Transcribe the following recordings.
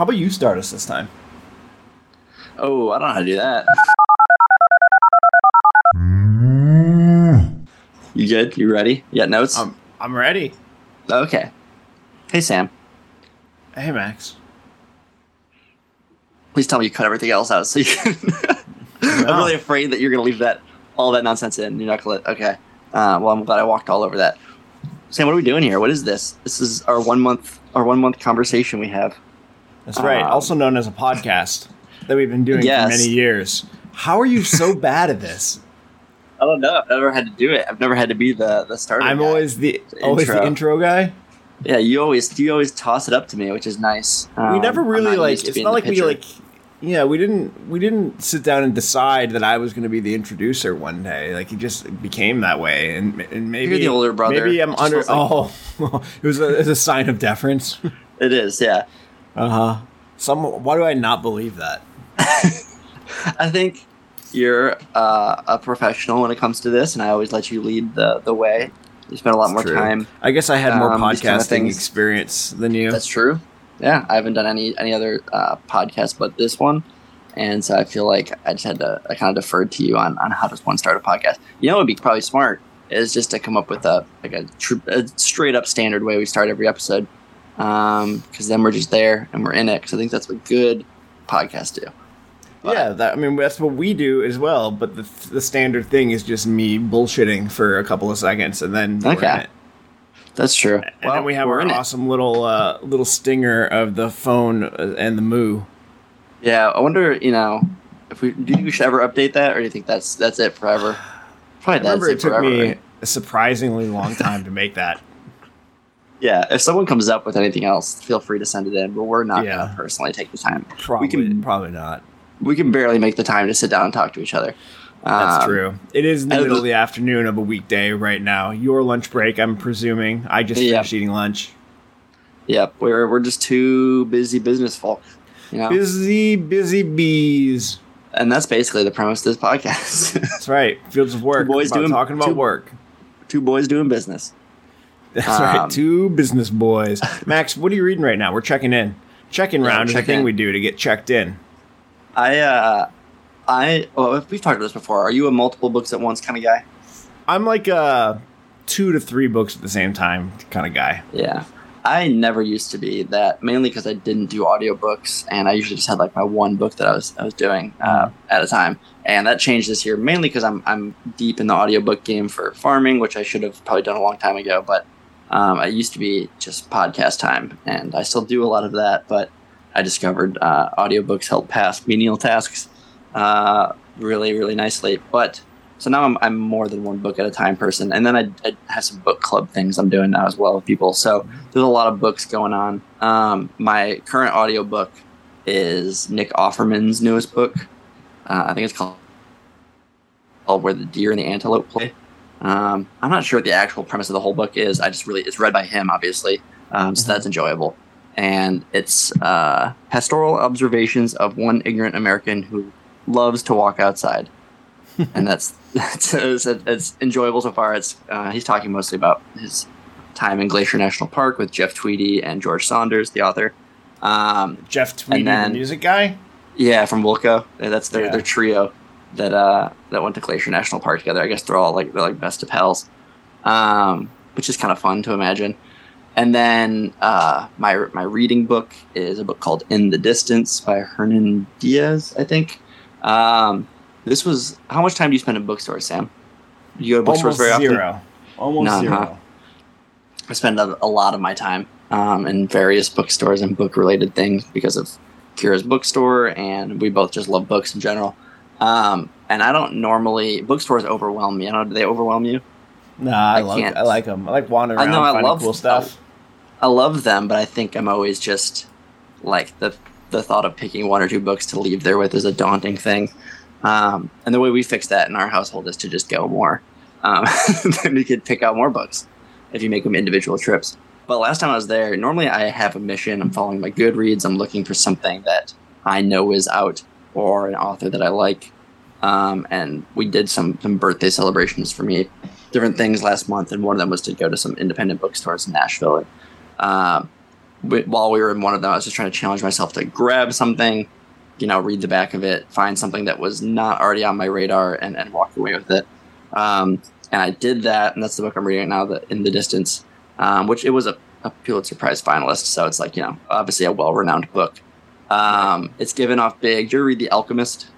How about you start us this time? Oh, I don't know how to do that. You good? You ready? You got notes? I'm I'm ready. okay. Hey, Sam. Hey Max. Please tell me you cut everything else out so you can. I'm really afraid that you're going to leave that all that nonsense in. You're not going to. Okay. Uh, well, I'm glad I walked all over that. Sam, what are we doing here? What is this? This is our one month our one month conversation we have. That's right. Um, also known as a podcast that we've been doing Yes. for many years. How are you so bad at this? I don't know. I've never had to do it. I've never had to be the the starter. I'm guy. always the always the intro. intro guy. Yeah, you always you always toss it up to me, which is nice. we Um, never really like. It's not the like we like. Yeah, we didn't. We didn't sit down and decide that I was going to be the introducer one day. Like it just became that way, and and maybe You're the older brother. Maybe I'm under. feels Oh, it was a, it's a sign of deference. It is, yeah. Uh huh. Some. Why do I not believe that? I think you're uh, a professional when it comes to this, and I always let you lead the the way. You spend a lot It's more true. time. I guess I had more Um, these kind of podcasting things. experience than you. That's true. Yeah, I haven't done any any other uh, podcast but this one, and so I feel like I just had to I kind of deferred to you on on how does one start a podcast. You know, what would be probably smart is just to come up with a like a, tr- a straight up standard way we start every episode, because then we're just there and we're in it. Because I think that's what good podcasts do. But- yeah, that, I mean that's what we do as well. But the the standard thing is just me bullshitting for a couple of seconds, and then we're in Okay. it. That's true. And then we have our in it. awesome little uh, little stinger of the phone uh, and the moo. Yeah, I wonder, you know, if we do you should ever update that, or do you think that's that's it forever? Probably I that's remember it it took forever. me right? a surprisingly long time to make that. Yeah, if someone comes up with anything else, feel free to send it in. But we're not Yeah. gonna personally take the time. Probably, can- probably not. We can barely make the time to sit down and talk to each other. That's Um, true. It is the middle of the afternoon of a weekday right now. Your lunch break, I'm presuming. I just Yeah. finished eating lunch. Yep, we're we're just two busy business folk, you know. Busy, busy bees. and that's basically the premise of this podcast. That's right. Fields of work. boys about doing- talking about two- work. two boys doing business. That's Um, right. Two business boys. Max, what are you reading right now? We're checking in. Checking Yeah, round is a thing in. we do to get checked in. I uh, I well, we've talked about this before. Are you a multiple books at once kind of guy? I'm like a two to three books at the same time kind of guy. Yeah. I never used to be that, mainly because I didn't do audiobooks, and I usually just had like my one book that I was I was doing uh, at a time. And that changed this year, mainly because I'm I'm deep in the audiobook game for farming, which I should have probably done a long time ago. But um, I used to be just podcast time, and I still do a lot of that. But I discovered uh, audiobooks help pass menial tasks uh, really, really nicely. But so now I'm, I'm more than one book at a time person. And then I, I have some book club things I'm doing now as well with people. So there's a lot of books going on. Um, my current audiobook is Nick Offerman's newest book. Uh, I think it's called Where the Deer and the Antelope Play. Um, I'm not sure what the actual premise of the whole book is. I just really, it's read by him, obviously. Um, so that's enjoyable. And it's uh, pastoral observations of one ignorant American who loves to walk outside. and that's, that's it's, it's enjoyable so far. It's uh, he's talking mostly about his time in Glacier National Park with Jeff Tweedy and George Saunders, the author. Um, Jeff Tweedy, then- the music guy. yeah, from Wilco. That's their, Yeah. their trio that uh, that went to Glacier National Park together. I guess they're all like they're like best of pals, um, which is kind of fun to imagine. And then uh, my my reading book is a book called In the Distance by Hernan Diaz, I think. Um, this was how much time do you spend in bookstores, Sam? Do you go to bookstores Almost very often? zero. Almost No, zero. huh? I spend a, a lot of my time um, in various bookstores and book related things because of Kira's bookstore, and we both just love books in general. Um, and I don't normally bookstores overwhelm me. I don't know. Do they overwhelm you? Nah, I, I love. can't. I like them. I like wandering I around, know, I finding love- cool stuff. I love them, but I think I'm always just like the the thought of picking one or two books to leave there with is a daunting thing. Um, and the way we fix that in our household is to just go more. Um, then we could pick out more books if you make them individual trips. But last time I was there, normally I have a mission. I'm following my Goodreads. I'm looking for something that I know is out or an author that I like. Um, and we did some some birthday celebrations for me, different things last month, and one of them was to go to some independent bookstores in Nashville. And, um, while we were in one of them, I was just trying to challenge myself to grab something, you know, read the back of it, find something that was not already on my radar, and, and walk away with it. Um, and I did that, and that's the book I'm reading right now, the, In the Distance, um, which it was a, a, Pulitzer Prize finalist, so it's like you know, obviously a well-renowned book. Um, it's given off big. Did you ever read The Alchemist?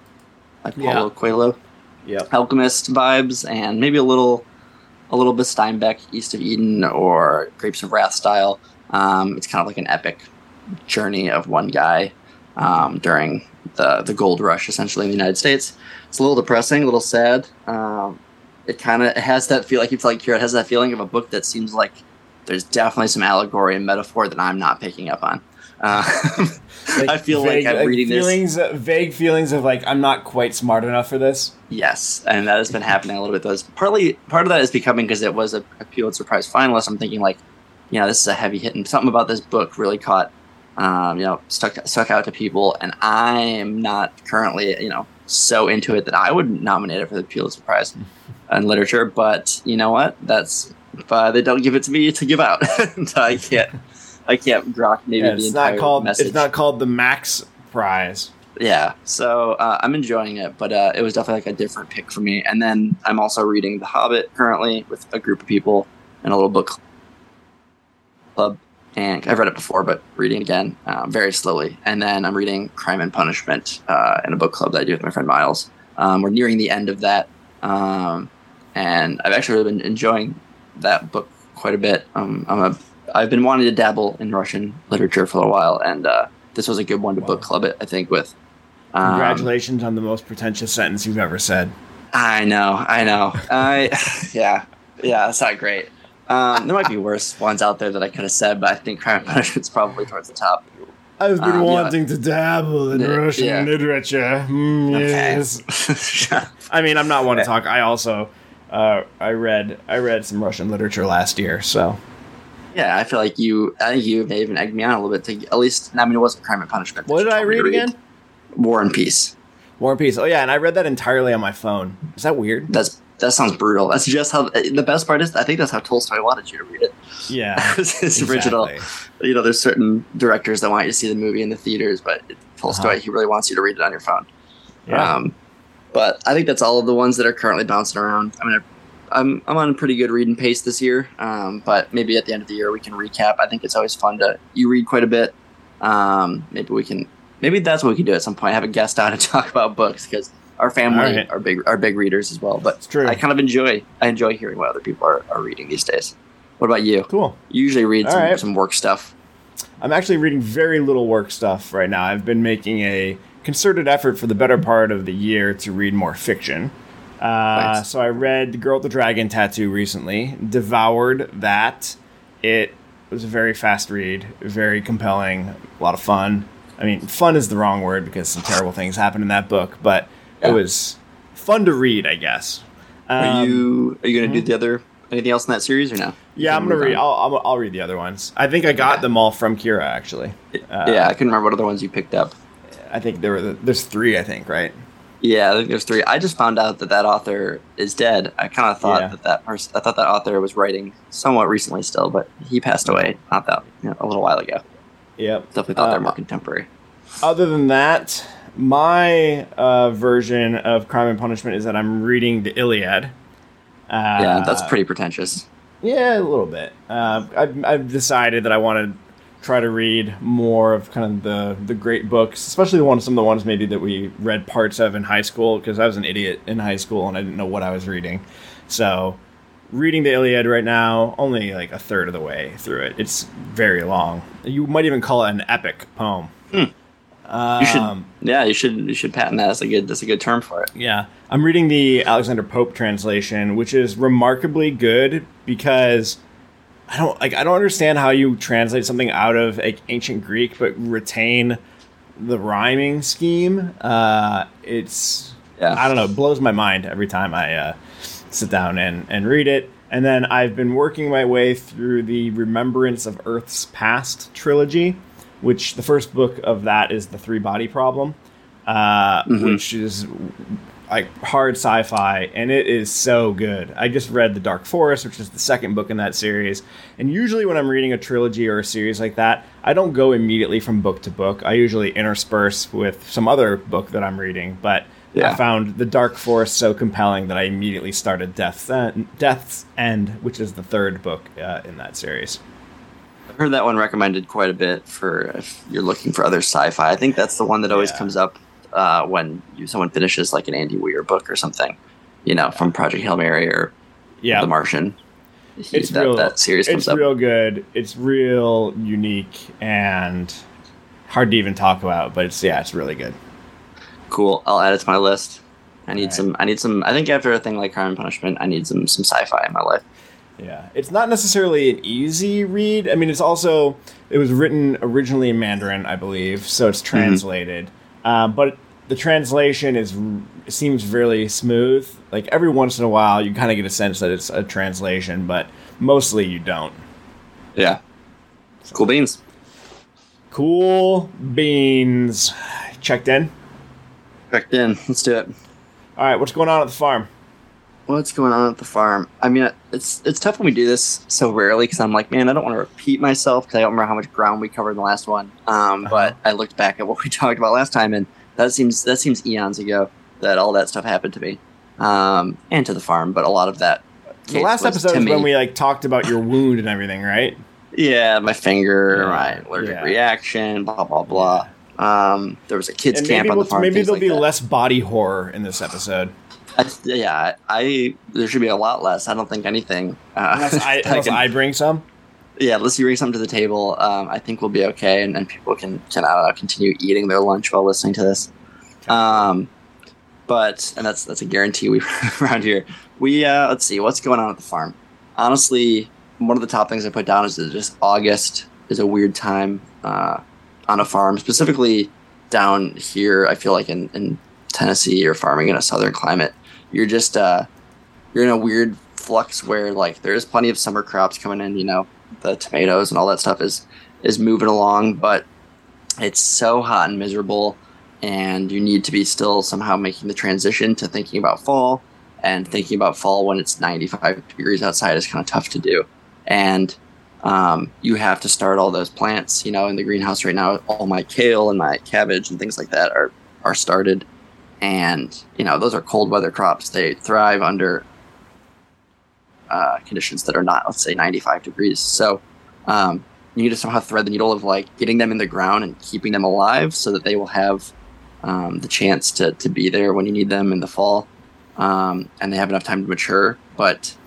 Like Paulo yeah. Coelho. Yeah. Alchemist vibes, and maybe a little, a little bit Steinbeck, East of Eden, or Grapes of Wrath style. Um, it's kind of like an epic journey of one guy um, during the the gold rush, essentially in the United States. It's a little depressing, a little sad. Um, it kind of has that feel like you like here. It has that feeling of a book that seems like there's definitely some allegory and metaphor that I'm not picking up on. Uh, like I feel vague, like I'm reading feelings, this. Vague feelings of like I'm not quite smart enough for this. Yes, and that has been happening a little bit. Those partly part of that is becoming because it was a, a Pulitzer Prize finalist. I'm thinking like you know, this is a heavy hit, and something about this book really caught, um, you know, stuck stuck out to people. And I am not currently, you know, so into it that I would nominate it for the Pulitzer Prize in literature. But you know what? That's uh, they don't give it to me to give out. I can't. I can't grok maybe yeah, it's not called, message. It's not called the Max Prize. Yeah, so uh, I'm enjoying it, but uh, it was definitely like a different pick for me. And then I'm also reading The Hobbit currently with a group of people in a little book Club, and I've read it before, but reading again um, very slowly. And then I'm reading Crime and Punishment uh, in a book club that I do with my friend Miles. Um, we're nearing the end of that, um, and I've actually really been enjoying that book quite a bit. Um, I'm a I've been wanting to dabble in Russian literature for a while, and uh, this was a good one to wow. book club it. I think with. Um, Congratulations on the most pretentious sentence you've ever said. I know, I know. I yeah, yeah. That's not great. Um, there might be worse ones out there that I could have said, but I think Crime and Punishment's probably towards the top. I've been um, wanting yeah. to dabble in Russian yeah. literature. Mm, yes. I mean, I'm not one to talk. I also uh, I read I read some Russian literature last year, so. Yeah, I feel like you. I think you may even egged me on a little bit to at least. I mean, it wasn't Crime and Punishment. What did I read, read again? War and Peace. War and Peace. Oh yeah, and I read that entirely on my phone. Is that weird? That's that sounds brutal. That's just how. The best part is, I think that's how Tolstoy wanted you to read it. Yeah, his exactly. original. You know, there's certain directors that want you to see the movie in the theaters, but Tolstoy, uh-huh. he really wants you to read it on your phone. Yeah. Um, but I think that's all of the ones that are currently bouncing around. I mean, I'm I'm on a pretty good reading pace this year. Um, but maybe at the end of the year we can recap. I think it's always fun to you read quite a bit. Um, maybe we can maybe that's what we can do at some point. Have a guest on and talk about books because our family right. are big are big readers as well. But I kind of enjoy I enjoy hearing what other people are, are reading these days. What about you? Cool. You usually read some, right. some work stuff. I'm actually reading very little work stuff right now. I've been making a concerted effort for the better part of the year to read more fiction. Uh, nice. So I read The Girl with the Dragon Tattoo recently, devoured that. It was a very fast read, very compelling, a lot of fun. I mean, fun is the wrong word because some terrible things happen in that book, but yeah. it was fun to read, I guess. Um, are you are you gonna do mm-hmm. the other anything else in that series or no? Yeah, I'm gonna read. I'll, I'll, I'll read the other ones. I think I got okay. them all from Kira actually. Uh, yeah, I couldn't remember what other ones you picked up. I think there were the, there's three. I think right. Yeah, I think there's three. I just found out that that author is dead. I kind of thought yeah. that that person. I thought that author was writing somewhat recently still, but he passed away not that you know, a little while ago. Yep, definitely thought uh, they're more contemporary. Other than that, my uh, version of Crime and Punishment is that I'm reading the Iliad. Uh, yeah, that's pretty pretentious. Yeah, a little bit. Uh, I've, I've, decided that I want to try to read more of kind of the the great books, especially the ones, some of the ones maybe that we read parts of in high school because I was an idiot in high school and I didn't know what I was reading. So, reading the Iliad right now, only like a third of the way through it. It's very long. You might even call it an epic poem. Hmm. Um, you should, yeah, you should, you should patent that. That's a good, that's a good term for it. Yeah, I'm reading the Alexander Pope translation, which is remarkably good because I don't like, I don't understand how you translate something out of like, ancient Greek but retain the rhyming scheme. Uh, it's, yeah. I don't know, it blows my mind every time I uh, sit down and and read it. And then I've been working my way through the Remembrance of Earth's Past trilogy which the first book of that is the three body problem, uh, mm-hmm. which is like hard sci-fi, and it is so good. I just read The Dark Forest, which is the second book in that series, and usually when I'm reading a trilogy or a series like that, I don't go immediately from book to book. I usually intersperse with some other book that I'm reading, but. Yeah. I found The Dark Forest so compelling that I immediately started Death's End, Death's End which is the third book uh, in that series. I've heard that one recommended quite a bit for if you're looking for other sci-fi. I think that's the one that always Yeah. comes up uh, when you, someone finishes like an Andy Weir book or something, you know, from Project Hail Mary or Yeah, The Martian. It's that, real. that series comes it's up. real good. It's real unique and hard to even talk about, but it's yeah, it's really good. Cool. I'll add it to my list. I need Alright. some. I need some. I think after a thing like Crime and Punishment, I need some some sci-fi in my life. Yeah, it's not necessarily an easy read. I mean, it's also it was written originally in Mandarin, I believe, so it's translated. Um, but the translation is seems really smooth. Like every once in a while, you kind of get a sense that it's a translation, but mostly you don't. Yeah. Cool beans. Cool beans. Checked in. Checked in. Let's do it. All right, what's going on at the farm? What's going on at the farm? I mean, it's it's tough when we do this so rarely because I'm like, man, I don't want to repeat myself because I don't remember how much ground we covered in the last one. Um, But I looked back at what we talked about last time, and that seems that seems eons ago that all that stuff happened to me, um, and to the farm. But a lot of that. The last was episode is when we like talked about your wound and everything, right? Yeah, my finger, Yeah, my allergic yeah. reaction, blah blah blah. Um, there was a kids And camp on the we'll, farm. maybe there'll like be that. less body horror in this episode. I, yeah, I there should be a lot less. I don't think anything. Uh, Unless I, unless can- I bring some. yeah, unless you bring something to the table, um, I think we'll be okay, and, and people can can I continue eating their lunch while listening to this. Um, but and that's that's a guarantee we around here. We uh, let's see what's going on at the farm. Honestly, one of the top things I put down is that just August is a weird time uh, on a farm, specifically down here. I feel like in, in Tennessee or farming in a southern climate, you're just uh, you're in a weird flux where like there's plenty of summer crops coming in. You know, the tomatoes and all that stuff is is moving along, but it's so hot and miserable, and you need to be still somehow making the transition to thinking about fall. And thinking about fall when it's 95 degrees outside is kind of tough to do. And um, you have to start all those plants. You know, in the greenhouse right now, all my kale and my cabbage and things like that are are started. And you know, those are cold weather crops. They thrive under uh, conditions that are not, let's say, 95 degrees. So um, you need to somehow thread the needle of like getting them in the ground and keeping them alive so that they will have um, the chance to, to be there when you need them in the fall um, and they have enough time to mature. But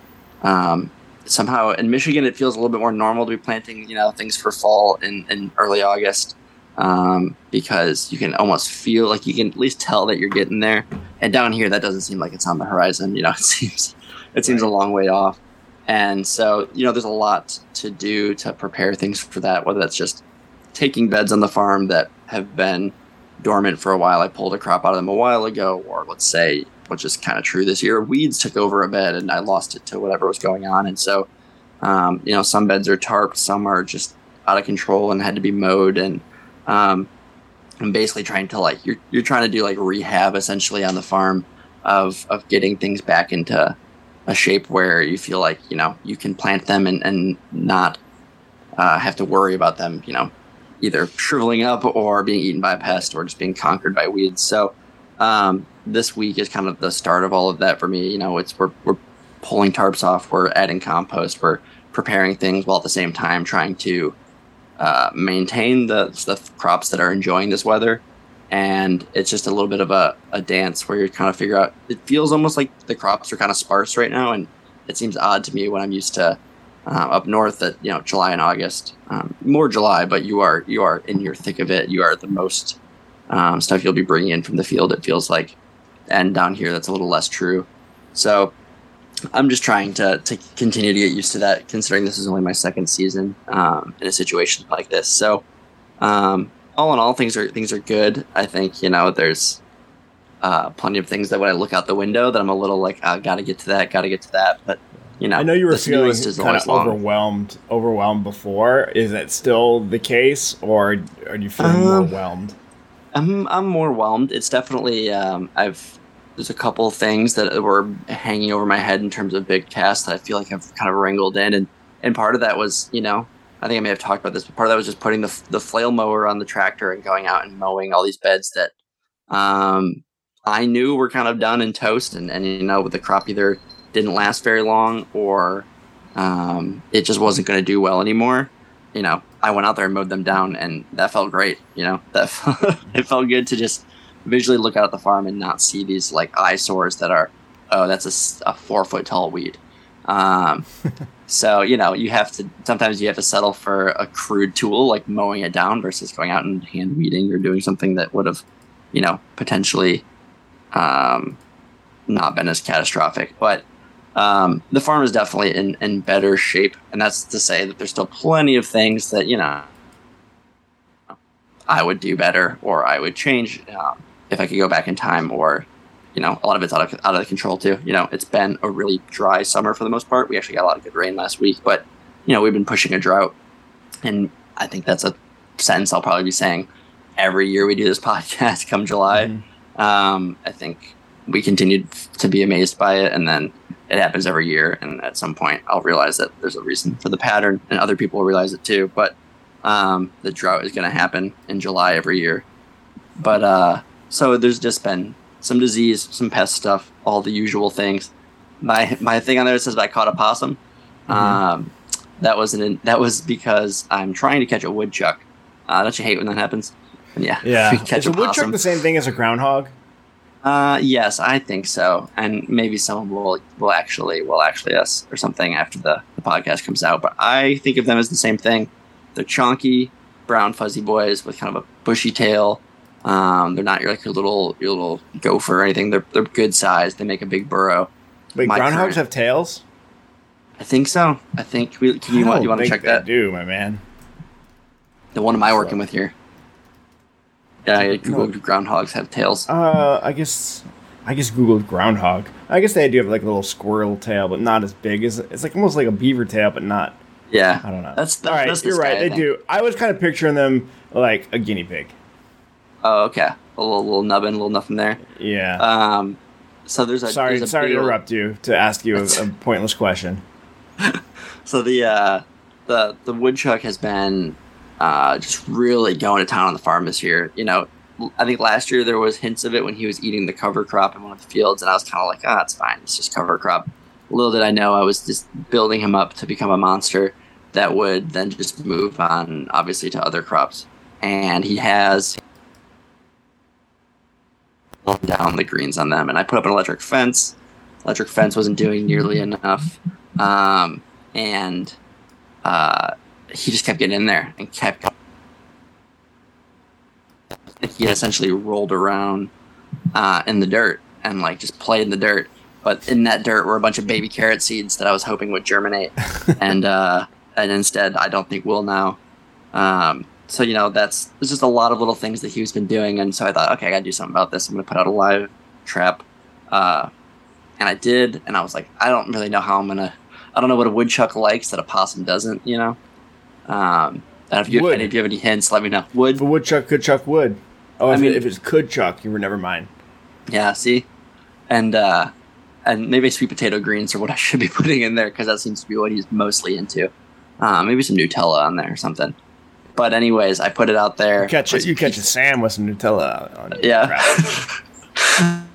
um, somehow in Michigan, it feels a little bit more normal to be planting, you know, things for fall in, in early August um, because you can almost feel like you can at least tell that you're getting there. And down here, that doesn't seem like it's on the horizon. You know, it seems it seems a long way off. And so, you know, there's a lot to do to prepare things for that. Whether that's just taking beds on the farm that have been dormant for a while. I pulled a crop out of them a while ago, or let's say, which is kind of true this year, weeds took over a bed and I lost it to whatever was going on. And so, um, you know, some beds are tarped, some are just out of control and had to be mowed. And um, I'm basically trying to like you're you're trying to do like rehab essentially on the farm of of getting things back into a shape where you feel like you know you can plant them and and not uh, have to worry about them you know either shriveling up or being eaten by a pest or just being conquered by weeds. So um, this week is kind of the start of all of that for me. You know, it's we're we're pulling tarps off, we're adding compost, we're preparing things while at the same time trying to uh, maintain the the crops that are enjoying this weather. And it's just a little bit of a, a dance where you're kind of figure out. It feels almost like the crops are kind of sparse right now, and it seems odd to me when I'm used to uh, up north that you know July and August, um, more July, but you are you are in your thick of it. You are the most um, stuff you'll be bringing in from the field. It feels like, and down here that's a little less true. So I'm just trying to to continue to get used to that, considering this is only my second season um, in a situation like this. So um, all in all, things are things are good. I think you know there's uh, plenty of things that when I look out the window that I'm a little like I got to get to that, got to get to that, but. You know, I know you were feeling kind of long. overwhelmed, overwhelmed before. Is that still the case, or are you feeling more Um, whelmed? I'm I'm more whelmed. It's definitely um, I've there's a couple things that were hanging over my head in terms of big cast that I feel like I've kind of wrangled in, and and part of that was you know I think I may have talked about this, but part of that was just putting the the flail mower on the tractor and going out and mowing all these beds that um, I knew were kind of done and toast, and and you know the crop either didn't last very long or um, it just wasn't going to do well anymore. You know, I went out there and mowed them down, and that felt great. You know, that it felt good to just visually look out at the farm and not see these like eyesores that are, oh, that's a, a four foot tall weed. Um, so you know, you have to sometimes you have to settle for a crude tool like mowing it down versus going out and hand weeding or doing something that would have, you know, potentially um, not been as catastrophic. But um, the farm is definitely in, in better shape, and that's to say that there's still plenty of things that you know I would do better or I would change um, if I could go back in time. Or you know, a lot of it's out of out of control too. You know, it's been a really dry summer for the most part. We actually got a lot of good rain last week, but you know, we've been pushing a drought, and I think that's a sentence I'll probably be saying every year we do this podcast come July. Mm-hmm. Um, I think we continued to be amazed by it, and then it happens every year. And at some point, I'll realize that there's a reason for the pattern, and other people will realize it too. But um, the drought is going to happen in July every year. But uh, so there's just been some disease, some pest stuff, all the usual things. My my thing on there says I caught a possum. Mm-hmm. Um, that was an that was because I'm trying to catch a woodchuck. Uh, don't you hate when that happens? yeah, yeah. Catch is a, a woodchuck the same thing as a groundhog? Uh, yes, I think so, and maybe someone will will actually will actually us or something after the, the podcast comes out. But I think of them as the same thing. They're chonky, brown fuzzy boys with kind of a bushy tail. Um, they're not like your little your little gopher or anything. They're they're good size. They make a big burrow. Wait, my groundhogs current, have tails? I think so. I think we can you want you want to check that? Do my man. The one am I working with here? Yeah, I googled no. groundhogs have tails. Uh, I guess I guess googled groundhog. I guess they do have like a little squirrel tail, but not as big as it's like almost like a beaver tail, but not. Yeah, I don't know. That's, that's all right. That's you're right. Guy, they do. I was kind of picturing them like a guinea pig. Oh, okay. A little, little nubbin, a little nothing there. Yeah. Um. So there's a sorry, there's a sorry to interrupt you to ask you a, a pointless question. so the uh, the the woodchuck has been uh, just really going to town on the farm this year. You know, I think last year there was hints of it when he was eating the cover crop in one of the fields, and I was kind of like, ah, oh, it's fine, it's just cover crop. Little did I know I was just building him up to become a monster that would then just move on, obviously, to other crops. And he has down the greens on them, and I put up an electric fence. Electric fence wasn't doing nearly enough, um, and uh, he just kept getting in there and kept. He essentially rolled around uh, in the dirt and like just played in the dirt. But in that dirt were a bunch of baby carrot seeds that I was hoping would germinate, and uh, and instead I don't think will now. Um, so you know that's there's just a lot of little things that he's been doing, and so I thought, okay, I gotta do something about this. I'm gonna put out a live trap, uh, and I did, and I was like, I don't really know how I'm gonna. I don't know what a woodchuck likes that a possum doesn't. You know. Um, and if you, wood. if you have any hints, let me know. Wood. If a woodchuck could chuck wood. Oh, if, I mean, it, if it's could chuck, you were never mind. Yeah. See, and uh, and maybe sweet potato greens are what I should be putting in there because that seems to be what he's mostly into. Uh, maybe some Nutella on there or something. But anyways, I put it out there. You catch it. You catch a Sam with some Nutella on. It. Yeah.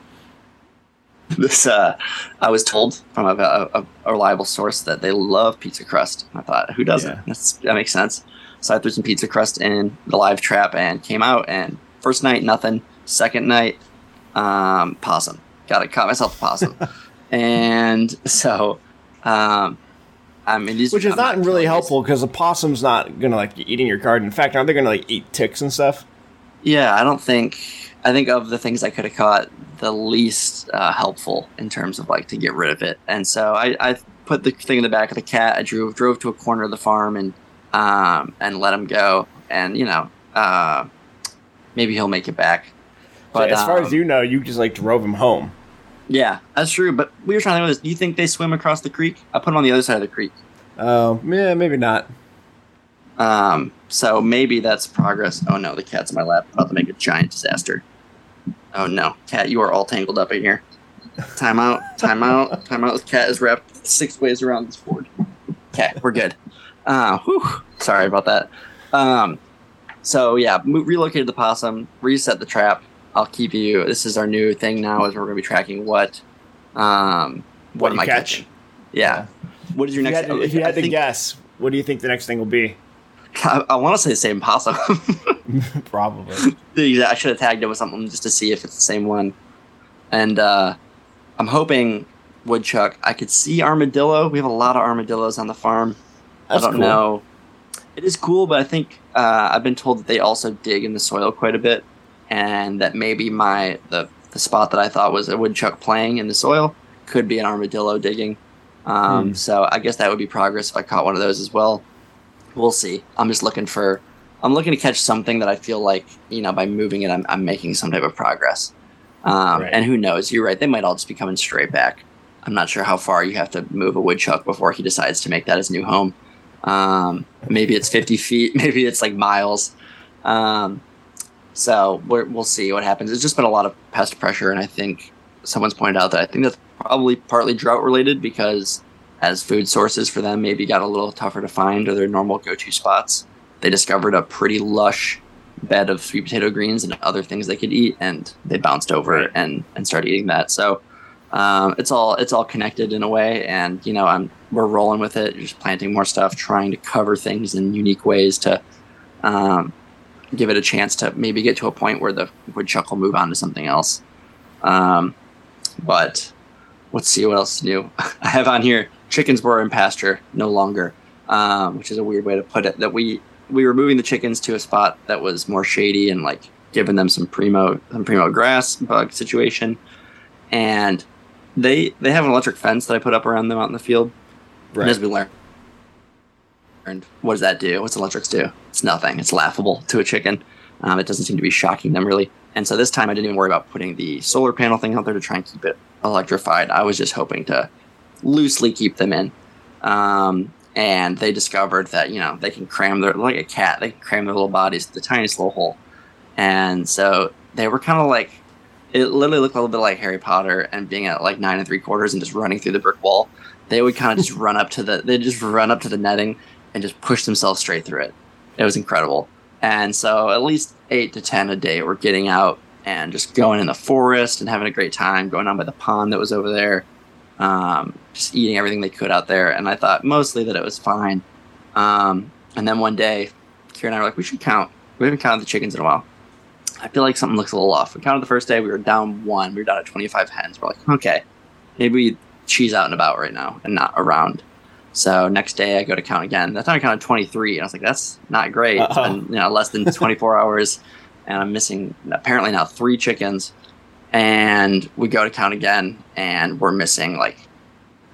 this uh, I was told from a, a, a, reliable source that they love pizza crust. I thought, who doesn't? Yeah. that makes sense. So I threw some pizza crust in the live trap and came out. And first night, nothing. Second night, um, possum. Got it. Caught myself a possum. and so um, These, which is not, not really helpful because a possum's not gonna like eating your garden. In fact, aren't they gonna like eat ticks and stuff? Yeah, I don't think. I think of the things I could have caught, the least uh, helpful in terms of like to get rid of it. And so I, I put the thing in the back of the cat. I drove drove to a corner of the farm and um, and let him go. And you know, uh, maybe he'll make it back. But so as far um, as you know, you just like drove him home. Yeah, that's true. But we were trying to know this. Do you think they swim across the creek? I put them on the other side of the creek. Oh, yeah, maybe not. Um, so maybe that's progress. Oh no, the cat's in my lap. About to make a giant disaster. Oh no, cat, you are all tangled up in here. Time out. Time out. Time out. This cat is wrapped six ways around this board. Okay, we're good. Uh, whew, sorry about that. Um, so yeah, mo- relocated the possum, reset the trap. I'll keep you. This is our new thing now. Is we're going to be tracking what, um, what, What am you I catch. catching? Yeah. What is your If you next? had, if you I had to think- guess, what do you think the next thing will be? I, I want to say the same possum. Probably. I should have tagged it with something just to see if it's the same one. And uh, I'm hoping woodchuck. I could see armadillo. We have a lot of armadillos on the farm. That's I don't cool. know. It is cool, but I think uh, I've been told that they also dig in the soil quite a bit, and that maybe my the the spot that I thought was a woodchuck playing in the soil could be an armadillo digging. Um, Hmm. So I guess that would be progress if I caught one of those as well. We'll see. I'm just looking for. I'm looking to catch something that I feel like you know by moving it, I'm, I'm making some type of progress. Um, Right. And who knows? You're right. They might all just be coming straight back. I'm not sure how far you have to move a woodchuck before he decides to make that his new home. Um, maybe it's 50 feet. Maybe it's like miles. Um, so we're, we'll see what happens. It's just been a lot of pest pressure, and I think someone's pointed out that I think that's probably partly drought related because as food sources for them maybe got a little tougher to find or their normal go-to spots. They discovered a pretty lush bed of sweet potato greens and other things they could eat, and they bounced over Right. and and started eating that. So um, it's all it's all connected in a way, and you know I'm we're rolling with it, just planting more stuff, trying to cover things in unique ways to um, give it a chance to maybe get to a point where the woodchuck will move on to something else. Um, but let's see what else is new. I have on here chickens were in pasture no longer, um, which is a weird way to put it. That we we were moving the chickens to a spot that was more shady and like giving them some primo some primo grass bug situation, and they they have an electric fence that I put up around them out in the field. And as we learn, learned, what does that do? What's electrics do? It's nothing. It's laughable to a chicken. Um, it doesn't seem to be shocking them really. And so this time I didn't even worry about putting the solar panel thing out there to try and keep it electrified. I was just hoping to loosely keep them in. Um, and they discovered that you know they can cram their like a cat. They can cram their little bodies to the tiniest little hole. And so they were kind of like it literally looked a little bit like Harry Potter and being at like nine and three quarters and just running through the brick wall. They would kind of just run up to the they just run up to the netting and just push themselves straight through it. It was incredible. And so at least eight to ten a day were getting out and just going in the forest and having a great time, going down by the pond that was over there, um, just eating everything they could out there. And I thought mostly that it was fine. Um, and then one day, Kira and I were like, we should count. We haven't counted the chickens in a while. I feel like something looks a little off. We counted the first day. We were down one. We were down at 25 hens. We're like, okay, maybe she's out and about right now and not around. So next day I go to count again. That time I counted 23, and I was like, that's not great. It's been you know less than 24 hours, and I'm missing apparently now three chickens. And we go to count again, and we're missing like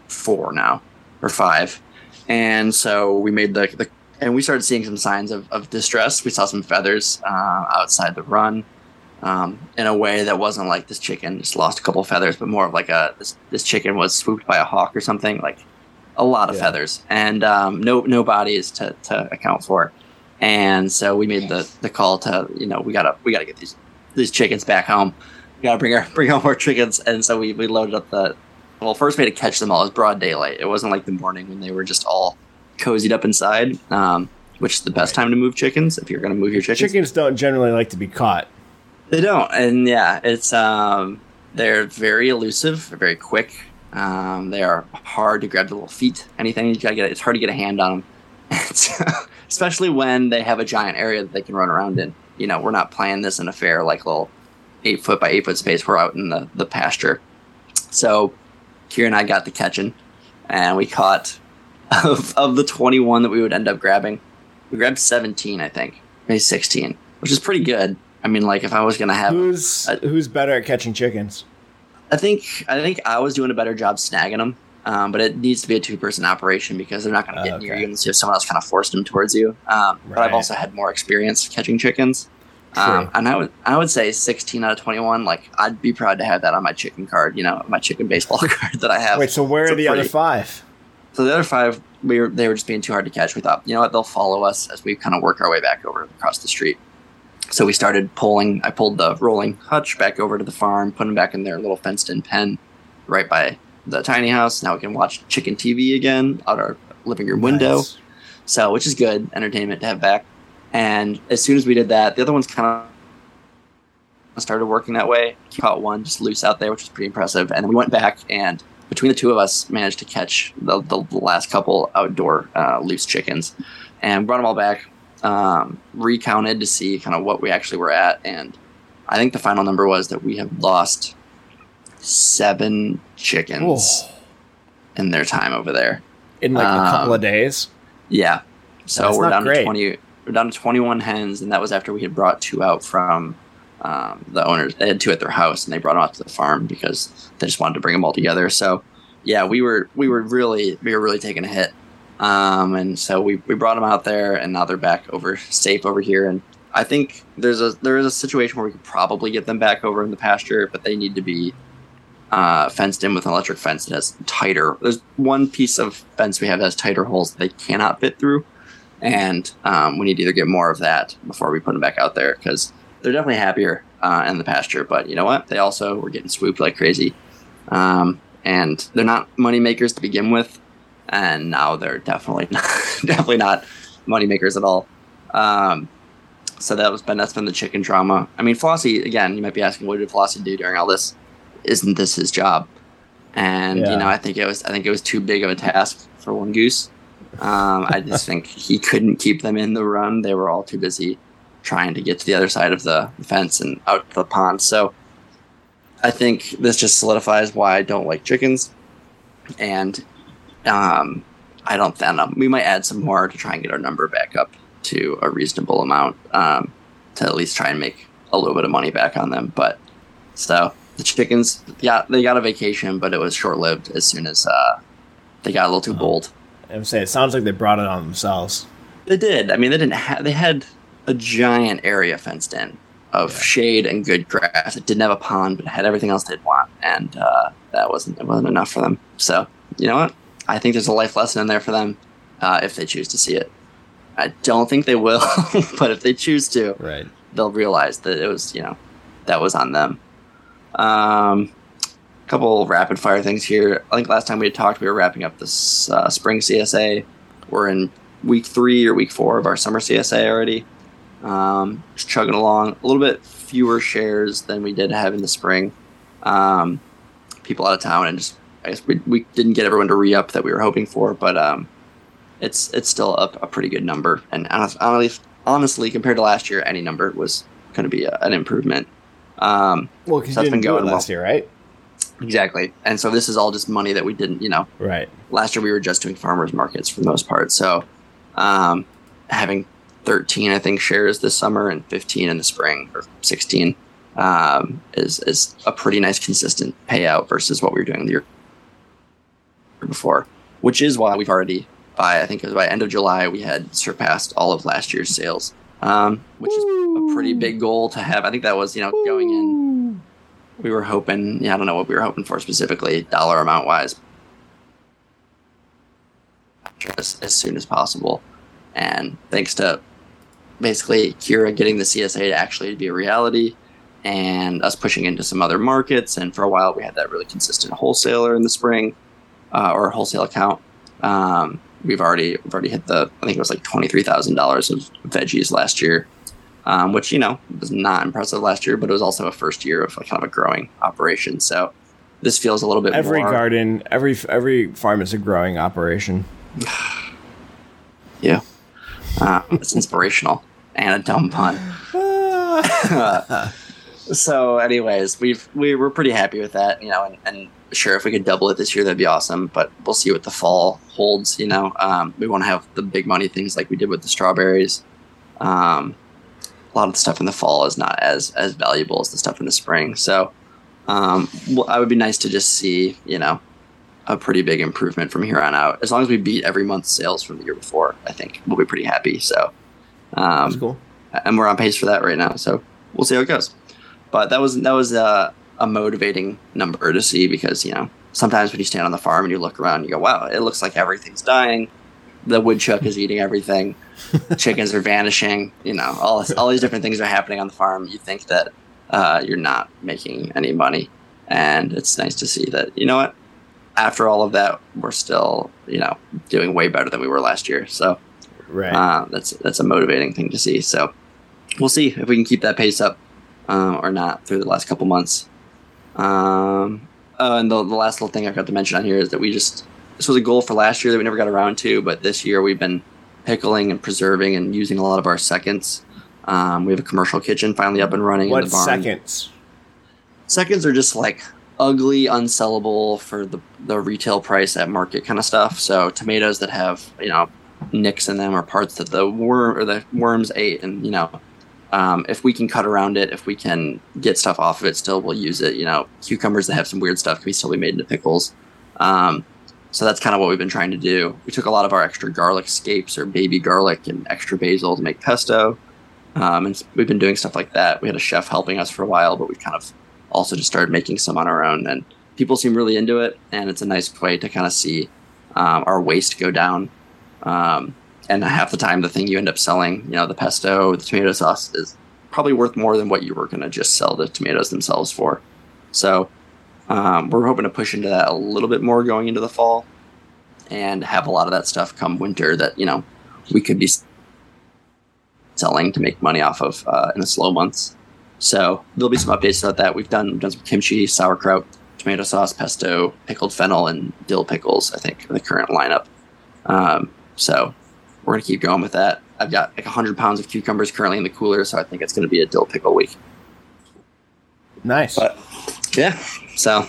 four now or five. And so we made the, the and we started seeing some signs of, of distress. We saw some feathers uh, outside the run um, in a way that wasn't like this chicken just lost a couple of feathers, but more of like a this, this chicken was swooped by a hawk or something, like a lot of Yeah. feathers and um, no no bodies to, to account for. And so we made the, the call to you know we gotta we gotta get these these chickens back home. We gotta bring our bring home more chickens. And so we, we loaded up the well first we had to catch them all. It was broad daylight. It wasn't like the morning when they were just all cozied up inside. Um, which is the best time to move chickens if you're going to move your chickens. Chickens don't generally like to be caught. They don't, and yeah, it's um, they're very elusive, they're very quick. Um, they are hard to grab the little feet. Anything you gotta get, it's hard to get a hand on them, especially when they have a giant area that they can run around in. You know, we're not playing this in a fair like little eight foot by eight foot space. We're out in the the pasture. So, Kira and I got the catching, and we caught of of the twenty one that we would end up grabbing. We grabbed seventeen, I think, maybe sixteen, which is pretty good. I mean, like if I was gonna have, Who's I- who's better at catching chickens? I think I think I was doing a better job snagging them, um, but it needs to be a two person operation because they're not going to get near Okay. you unless you have someone else kind of forced them towards you. Um, But I've also had more experience catching chickens, um, and I would I would say sixteen out of twenty one. Like I'd be proud to have that on my chicken card, you know, my chicken baseball card that I have. Wait, so where It's are the other five? So the other five, we were they were just being too hard to catch. We thought, you know what, they'll follow us as we kind of work our way back over across the street. So we started pulling. I pulled the rolling hutch back over to the farm, put them back in their little fenced-in pen, right by the tiny house. Now we can watch chicken TV again out our living room window. Nice. So, which is good entertainment to have back. And as soon as we did that, the other ones kind of started working that way. Caught one just loose out there, which was pretty impressive. And then we went back and between the two of us managed to catch the, the last couple outdoor uh, loose chickens and brought them all back. Um, recounted to see kind of what we actually were at, and I think the final number was that we have lost seven chickens Oh, in their time over there. in like a couple Um, of days. Yeah. So That's we're down great. to twenty. We're down to twenty-one hens, and that was after we had brought two out from um, the owners. They had two at their house, and they brought them out to the farm because they just wanted to bring them all together. So, yeah, we were we were really we were really taking a hit, um, and so we, we brought them out there, and now they're back over safe over here. And I think there's a there is a situation where we could probably get them back over in the pasture, but they need to be uh, fenced in with an electric fence that has tighter. There's one piece of fence we have that has tighter holes that they cannot fit through, and um, we need to either get more of that before we put them back out there because they're definitely happier uh, in the pasture. But you know what? They also were getting swooped like crazy, um, and they're not money makers to begin with, and now they're definitely not, definitely not money makers at all. Um, so that was been that's been the chicken drama. I mean, Flossie again. You might be asking, what did Flossie do during all this? Isn't this his job? And Yeah. you know, I think it was I think it was too big of a task for one goose. Um, I just think he couldn't keep them in the run. They were all too busy trying to get to the other side of the fence and out the pond. So I think this just solidifies why I don't like chickens. And um, I don't, I don't know. We might add some more to try and get our number back up to a reasonable amount um, to at least try and make a little bit of money back on them. But so the chickens, yeah, they got a vacation, but it was short lived as soon as uh, they got a little too Uh-huh. bold. I'm saying it sounds like they brought it on themselves. They did. I mean, they didn't. Ha- they had a giant area fenced in of Yeah. shade and good grass. It didn't have a pond, but it had everything else they'd want, and uh, that wasn't it wasn't enough for them. So you know what? I think there's a life lesson in there for them uh, if they choose to see it. I don't think they will, but if they choose to, Right. they'll realize that it was you know that was on them. Um, a couple rapid fire things here. I think last time we had talked, we were wrapping up this uh, spring CSA. We're in week three or week four of our summer CSA already. Um, just chugging along. A little bit fewer shares than we did have in the spring. Um, people out of town, and just I guess we, we didn't get everyone to re up that we were hoping for, but um, it's it's still a, a pretty good number. And honestly, honestly, compared to last year, any number was going to be a, an improvement. Um, Well, because So you didn't do it going last year, right? exactly. And so this is all just money that we didn't, you know, Right. last year we were just doing farmers markets for the most part. So um, having 13, I think, shares this summer and 15 in the spring or 16 um, is, is a pretty nice consistent payout versus what we were doing the year before, which is why we've already, by I think it was by end of July, we had surpassed all of last year's sales, um, which is a pretty big goal to have. I think that was, you know, going in we were hoping yeah i don't know what we were hoping for specifically dollar amount wise. As, as soon as possible. And thanks to basically kira getting the csa to actually be a reality and us pushing into some other markets. And for a while we had that really consistent wholesaler in the spring uh, or a wholesale account um, we've already we've already hit the i think it was like $23000 of veggies last year um, which you know was not impressive last year, but it was also a first year of kind of a growing operation. So this feels a little bit Every more. garden, every every farm is a growing operation. yeah, uh, it's inspirational and a dumb pun. so, anyways, we've we were pretty happy with that, you know, and, and sure if we could double it this year, that'd be awesome. But we'll see what the fall holds. You know, um, we want to have the big money things like we did with the strawberries. Um, a lot of the stuff in the fall is not as as valuable as the stuff in the spring. So, um, well, I would be nice to just see, you know, a pretty big improvement from here on out. As long as we beat every month's sales from the year before, I think we'll be pretty happy. So, um, That's cool. and we're on pace for that right now. So we'll see how it goes. But that was that was a, a motivating number to see because you know sometimes when you stand on the farm and you look around, you go, "Wow, it looks like everything's dying. The woodchuck is eating everything. Chickens are vanishing. You know, all this, all these different things are happening on the farm. You think that uh, you're not making any money, and it's nice to see that you know what after all of that we're still you know doing way better than we were last year so Right. uh, that's that's a motivating thing to see so we'll see if we can keep that pace up uh, or not through the last couple months um, oh, and the, the last little thing I've got to mention on here is that we just this was a goal for last year that we never got around to but this year we've been pickling and preserving and using a lot of our seconds um, we have a commercial kitchen finally up and running in what the barn. seconds? Seconds are just like ugly, unsellable for the, the retail price at market kind of stuff. So tomatoes that have you know nicks in them or parts that the worm or the worms ate, and you know um, if we can cut around it, if we can get stuff off of it, still we'll use it. You know, cucumbers that have some weird stuff can be still be made into pickles. Um, so that's kind of what we've been trying to do. We took a lot of our extra garlic scapes or baby garlic and extra basil to make pesto. Um, and we've been doing stuff like that. We had a chef helping us for a while, but we kind of also just started making some on our own. And people seem really into it. And it's a nice way to kind of see um, our waste go down. Um, and half the time, the thing you end up selling, you know, the pesto, the tomato sauce is probably worth more than what you were going to just sell the tomatoes themselves for. So um, we're hoping to push into that a little bit more going into the fall and have a lot of that stuff come winter that, you know, we could be selling to make money off of uh, in the slow months. So there'll be some updates about that. We've done done some kimchi, sauerkraut, tomato sauce, pesto, pickled fennel, and dill pickles. I think in the current lineup. Um, so we're gonna keep going with that. I've got like 100 pounds of cucumbers currently in the cooler, so I think it's gonna be a dill pickle week. Nice. But yeah, so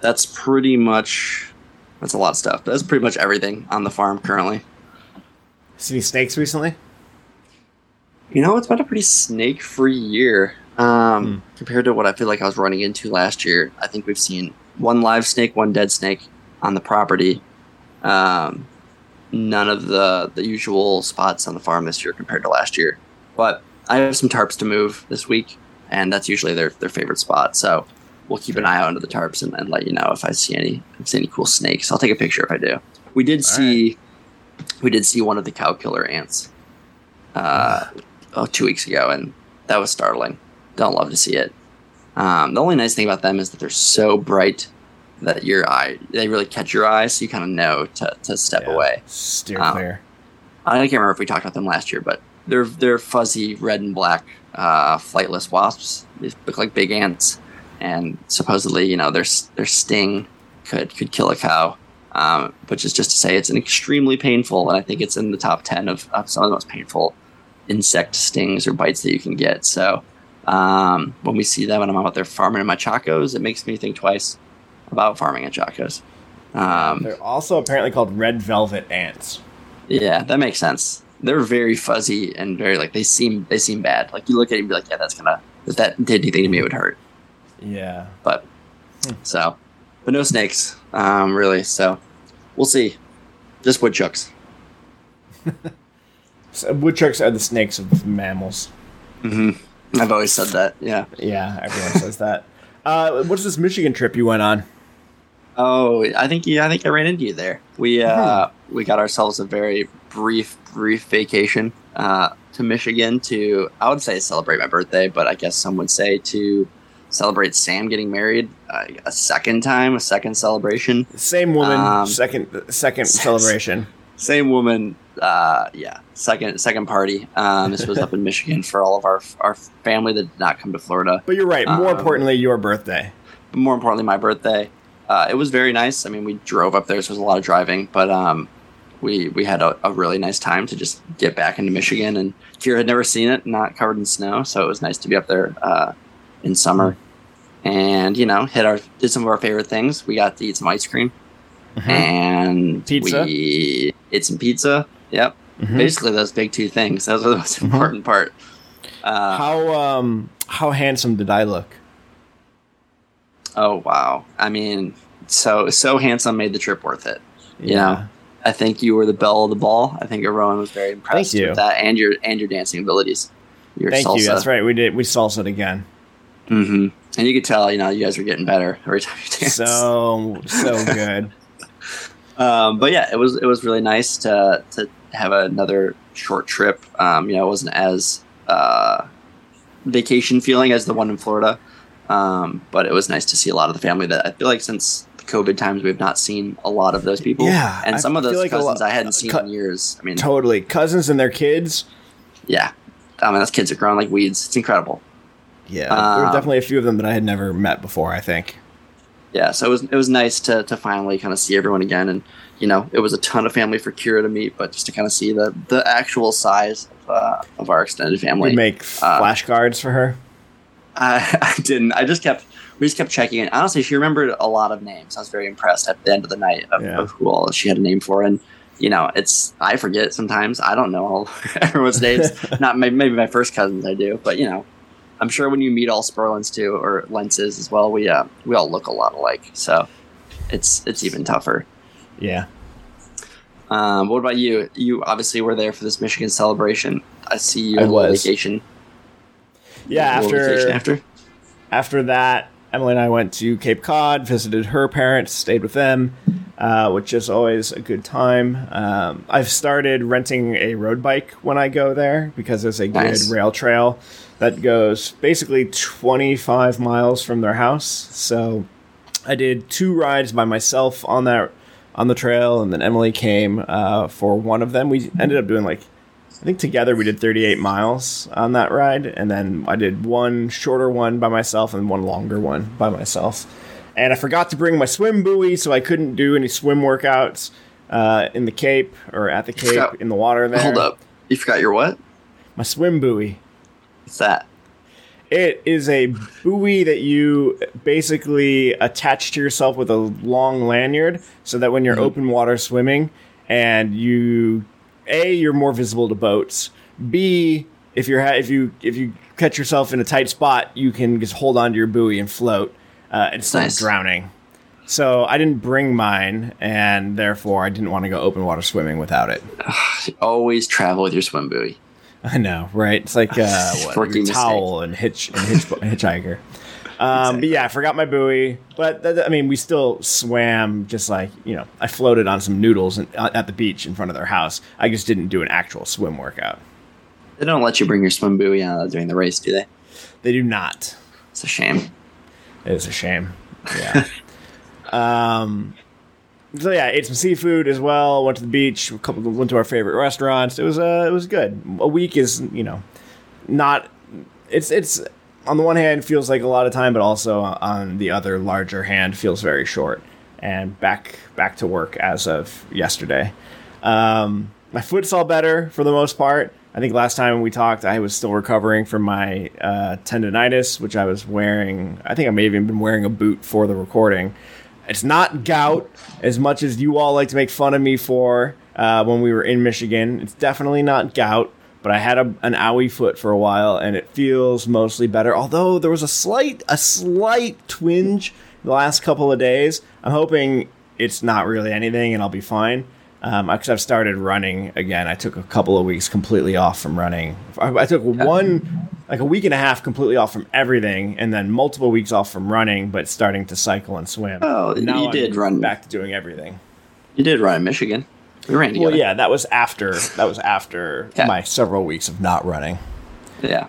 that's pretty much that's a lot of stuff. That's pretty much everything on the farm currently. See any snakes recently? You know, it's been a pretty snake free year um, compared to what I feel like I was running into last year. I think we've seen one live snake, one dead snake on the property. Um, none of the, the usual spots on the farm this year compared to last year. But I have some tarps to move this week, and that's usually their, their favorite spot. So we'll keep an eye out under the tarps and, and let you know if I see any if I see any cool snakes. I'll take a picture if I do. We did see we did see one of the cow killer ants. Uh, oh, two weeks ago, and that was startling. Don't love to see it. Um, the only nice thing about them is that they're so bright that your eye they really catch your eye, so you kind of know to, to step Yeah. away. Steer Um, clear. I can't remember if we talked about them last year, but they're they're fuzzy red and black uh, flightless wasps. They look like big ants, and supposedly, you know, their their sting could could kill a cow. Um, which is just to say, it's an extremely painful, and I think it's in the top ten of, of some of the most painful insect stings or bites that you can get. So um, when we see them and I'm out there farming in my chacos, it makes me think twice about farming in chacos. Um, They're also apparently called red velvet ants. yeah, that makes sense. They're very fuzzy and very like they seem they seem bad. Like you look at it and be like, yeah, that's gonna if that did anything to me, it would hurt. Yeah. But so, but no snakes, um, really. So we'll see. Just woodchucks. So woodchucks are the snakes of mammals. Mm-hmm. I've always said that. Yeah. Yeah, everyone says that. Uh, what's this Michigan trip you went on? Oh, I think you. I think I ran into you there. We uh, we got ourselves a very brief, brief vacation uh, to Michigan to I would say celebrate my birthday, but I guess some would say to celebrate Sam getting married uh, a second time, a second celebration. Same woman, Um, second second celebration. Same woman. Uh, yeah, second second party. Um, this was up in Michigan for all of our our family that did not come to Florida. But you're right. More Um, importantly, your birthday. more importantly, my birthday. Uh, it was very nice. I mean, we drove up there, so it was a lot of driving, but um, we we had a, a really nice time to just get back into Michigan. And Kira had never seen it, not covered in snow, so it was nice to be up there uh, in summer. And you know, hit our did some of our favorite things. We got to eat some ice cream and Pizza? We ate some pizza. Yep, Mhm. basically those big two things. Those are the most important part. Uh, How um how handsome did I look? Oh wow! I mean, so so handsome made the trip worth it. You know, I think you were the belle of the ball. I think everyone was very impressed with that and your and your dancing abilities. Your Thank salsa. you. That's right. We did. We salsaed again. hmm And you could tell, you know, you guys were getting better every time you danced. So so good. um, but yeah, it was it was really nice to to have another short trip. Um, you know, it wasn't as uh, vacation feeling as the one in Florida. Um, but it was nice to see a lot of the family that I feel like since the COVID times we've not seen a lot of those people. Yeah, and I some of those like cousins lot- I hadn't seen cu- in years. I mean, Totally. Cousins and their kids. yeah, I mean those kids are growing like weeds. It's incredible. Yeah. there were Um, definitely a few of them that I had never met before, I think. yeah, so it was it was nice to to finally kind of see everyone again, and you know, it was a ton of family for Kira to meet, but just to kind of see the the actual size of, uh, of our extended family. We make uh, flashcards for her. I, I didn't. I just kept we just kept checking in. Honestly, she remembered a lot of names. I was very impressed at the end of the night of, Yeah. of who all she had a name for, and you know, it's I forget sometimes. I don't know all everyone's names. Not maybe, maybe my first cousins I do, but you know. I'm sure when you meet all Sperlins too, or Lenses as well, we uh, we all look a lot alike. So it's it's even tougher. Yeah. Um, what about you? You obviously were there for this Michigan celebration. I see you I on was. vacation. Yeah, A little vacation after after. after that, Emily and I went to Cape Cod, visited her parents, stayed with them, uh, which is always a good time. Um, I've started renting a road bike when I go there because there's a good rail trail that goes basically 25 miles from their house. So I did two rides by myself on that on the trail, and then Emily came uh, for one of them. We ended up doing like I think together we did 38 miles on that ride, and then I did one shorter one by myself and one longer one by myself. And I forgot to bring my swim buoy, so I couldn't do any swim workouts uh, in the Cape or at the Cape forgot- in the water there. Hold up. You forgot your what? My swim buoy. What's that? It is a buoy that you basically attach to yourself with a long lanyard so that when you're Mhm. open water swimming and you A, you're more visible to boats. B, if you're ha- if you if you catch yourself in a tight spot, you can just hold onto your buoy and float uh, instead Nice. of drowning. So I didn't bring mine, and therefore I didn't want to go open water swimming without it. Always travel with your swim buoy. I know, right? It's like uh, what, towel and hitch and hitch, hitchhiker. Um, But yeah, I forgot my buoy. But that, I mean, we still swam. Just like you know, I floated on some noodles in, uh, at the beach in front of their house. I just didn't do an actual swim workout. They don't let you bring your swim buoy out during the race, do they? They do not. It's a shame. It is a shame. Yeah. um. So yeah, ate some seafood as well. Went to the beach. A couple. Went to our favorite restaurants. It was uh, it was good. A week is you know, not. It's it's on the one hand feels like a lot of time, but also on the other larger hand feels very short. And back back to work as of yesterday. Um, my foot's all better for the most part. I think last time we talked, I was still recovering from my uh, tendonitis, which I was wearing. I think I may have even been wearing a boot for the recording. It's not gout, as much as you all like to make fun of me for uh, when we were in Michigan. It's definitely not gout, but I had a, an owie foot for a while, and it feels mostly better. Although there was a slight, a slight twinge the last couple of days. I'm hoping it's not really anything, and I'll be fine. Um, because I've started running again. I took a couple of weeks completely off from running. I, I took one, like a week and a half completely off from everything, and then multiple weeks off from running, but starting to cycle and swim. Oh, now you I'm did run. back to doing everything. You did run in Michigan. We ran together. Well, yeah, that was after that was after Yeah. my several weeks of not running. Yeah.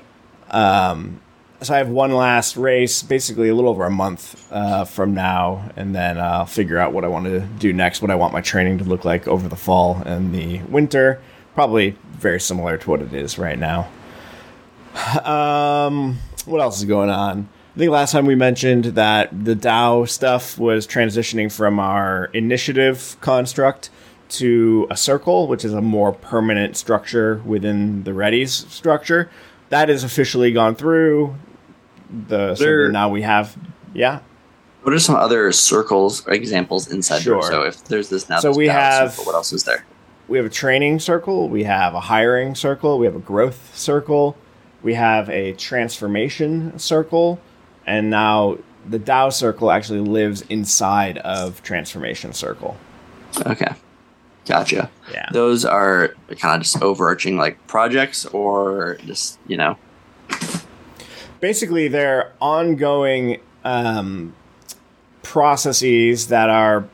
So I have one last race, basically a little over a month uh, from now, and then I'll figure out what I want to do next, what I want my training to look like over the fall and the winter. Probably very similar to what it is right now. Um, what else is going on? I think last time we mentioned that the DAO stuff was transitioning from our initiative construct to a circle, which is a more permanent structure within the Ready's structure. That is officially gone through. The so now we have, yeah. What are some other circles or examples inside Sure. there? So if there's this now, So we have- circle, what else is there? we have a training circle, we have a hiring circle, we have a growth circle, we have a transformation circle, and now the DAO circle actually lives inside of transformation circle. Okay, gotcha. Yeah. Those are kind of just overarching like projects, or just you know, Basically, they're ongoing um, processes that are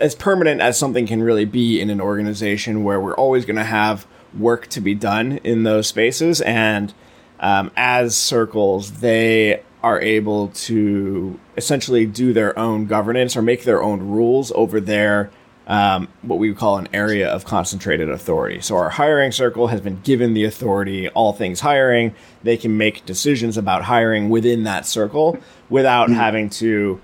as permanent as something can really be in an organization where we're always going to have work to be done in those spaces and um, as circles, they are able to essentially do their own governance or make their own rules over their um, what we would call an area of concentrated authority. So our hiring circle has been given the authority, all things hiring. They can make decisions about hiring within that circle without mm-hmm. having to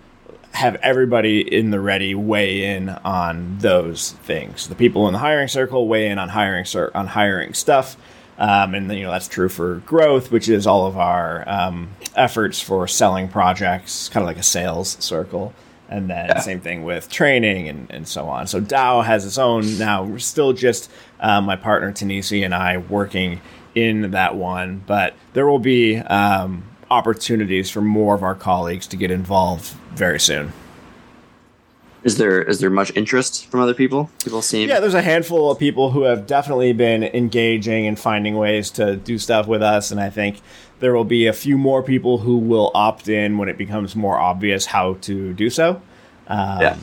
have everybody in the ready weigh in on those things. The people in the hiring circle weigh in on hiring on hiring stuff. Um, and you know that's true for growth, which is all of our um, efforts for selling projects, kind of like a sales circle and then yeah. same thing with training and, and so on. So DAO has its own now. We're still just uh, my partner Tanisi and I working in that one, but there will be um, opportunities for more of our colleagues to get involved very soon. Is there is there much interest from other people? People seem yeah. There's a handful of people who have definitely been engaging and finding ways to do stuff with us, and I think there will be a few more people who will opt in when it becomes more obvious how to do so. Um, yeah.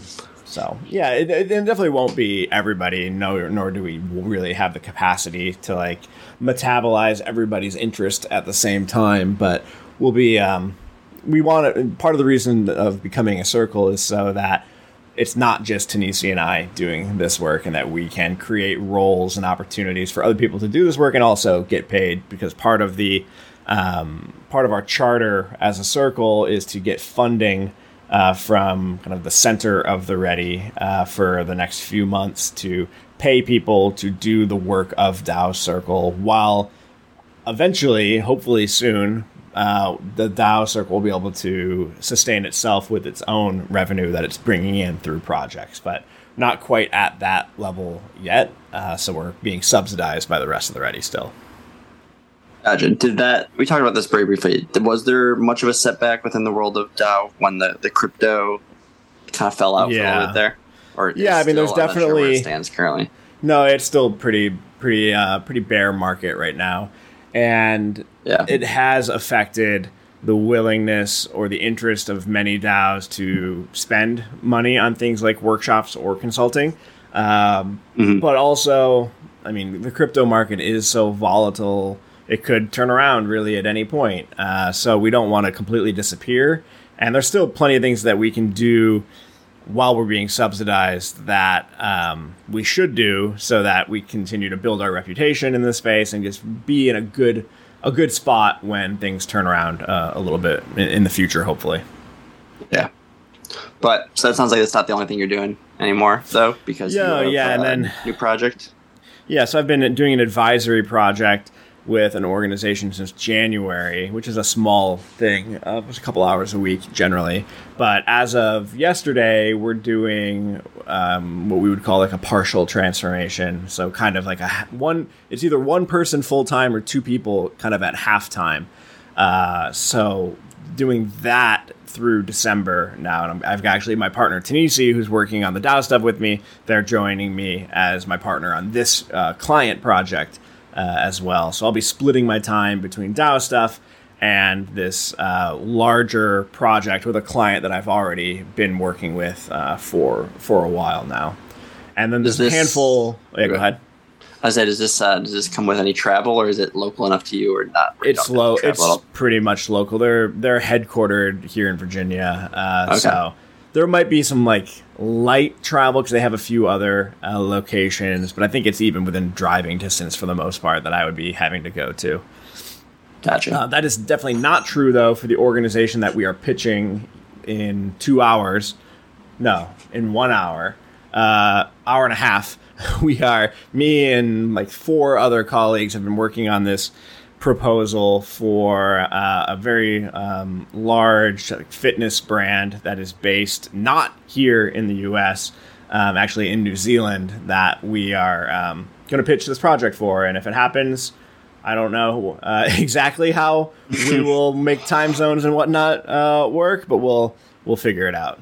So yeah, it, it, definitely won't be everybody. No, nor do we really have the capacity to like metabolize everybody's interest at the same time. But we'll be. Um, we want to. Part of the reason of becoming a circle is so that it's not just Tanisi and I doing this work, and that we can create roles and opportunities for other people to do this work and also get paid. Because part of the um, part of our charter as a circle is to get funding uh, from kind of the center of the ready uh, for the next few months to pay people to do the work of DAO Circle while eventually, hopefully soon, uh, the DAO Circle will be able to sustain itself with its own revenue that it's bringing in through projects, but not quite at that level yet. Uh, so we're being subsidized by the rest of the ready still. Gotcha. Did that? We talked about this very briefly. Was there much of a setback within the world of DAO when the, the crypto kind of fell out yeah. for a little bit there? Or yeah, I mean, there's definitely sure stands currently. No, it's still pretty pretty uh, pretty bear market right now, and yeah. it has affected the willingness or the interest of many DAOs to spend money on things like workshops or consulting. Um, mm-hmm. But also, I mean, the crypto market is so volatile it could turn around really at any point. Uh, so we don't want to completely disappear. And there's still plenty of things that we can do while we're being subsidized that um, we should do so that we continue to build our reputation in this space and just be in a good a good spot when things turn around uh, a little bit in, in, the future, hopefully. Yeah. But so that sounds like it's not the only thing you're doing anymore, though, because yeah, yeah, and then new project. Yeah, so I've been doing an advisory project with an organization since January, which is a small thing. Uh, a couple hours a week generally. But as of yesterday, we're doing um, what we would call like a partial transformation. So kind of like a one. It's either one person full time or two people kind of at halftime. Uh, so doing that through December now, and i have actually my partner Tanisi, who's working on the DAO stuff with me. They're joining me as my partner on this uh, client project uh, as well. So I'll be splitting my time between DAO stuff and this uh, larger project with a client that I've already been working with uh, for for a while now. And then there's this, a handful. Oh, yeah, go ahead. I said, does this uh, does this come with any travel, or is it local enough to you, or not? It's low. It's pretty much local. They're they're headquartered here in Virginia, uh, okay. so there might be some like light travel because they have a few other uh, locations, but I think it's even within driving distance for the most part that I would be having to go to. Gotcha. Uh, that is definitely not true though for the organization that we are pitching in two hours. No, in one hour, uh, hour and a half. We are me and like four other colleagues have been working on this proposal for uh, a very um, large fitness brand that is based not here in the US, um, actually in New Zealand, that we are um, going to pitch this project for. And if it happens, I don't know uh, exactly how we will make time zones and whatnot uh, work, but we'll we'll figure it out.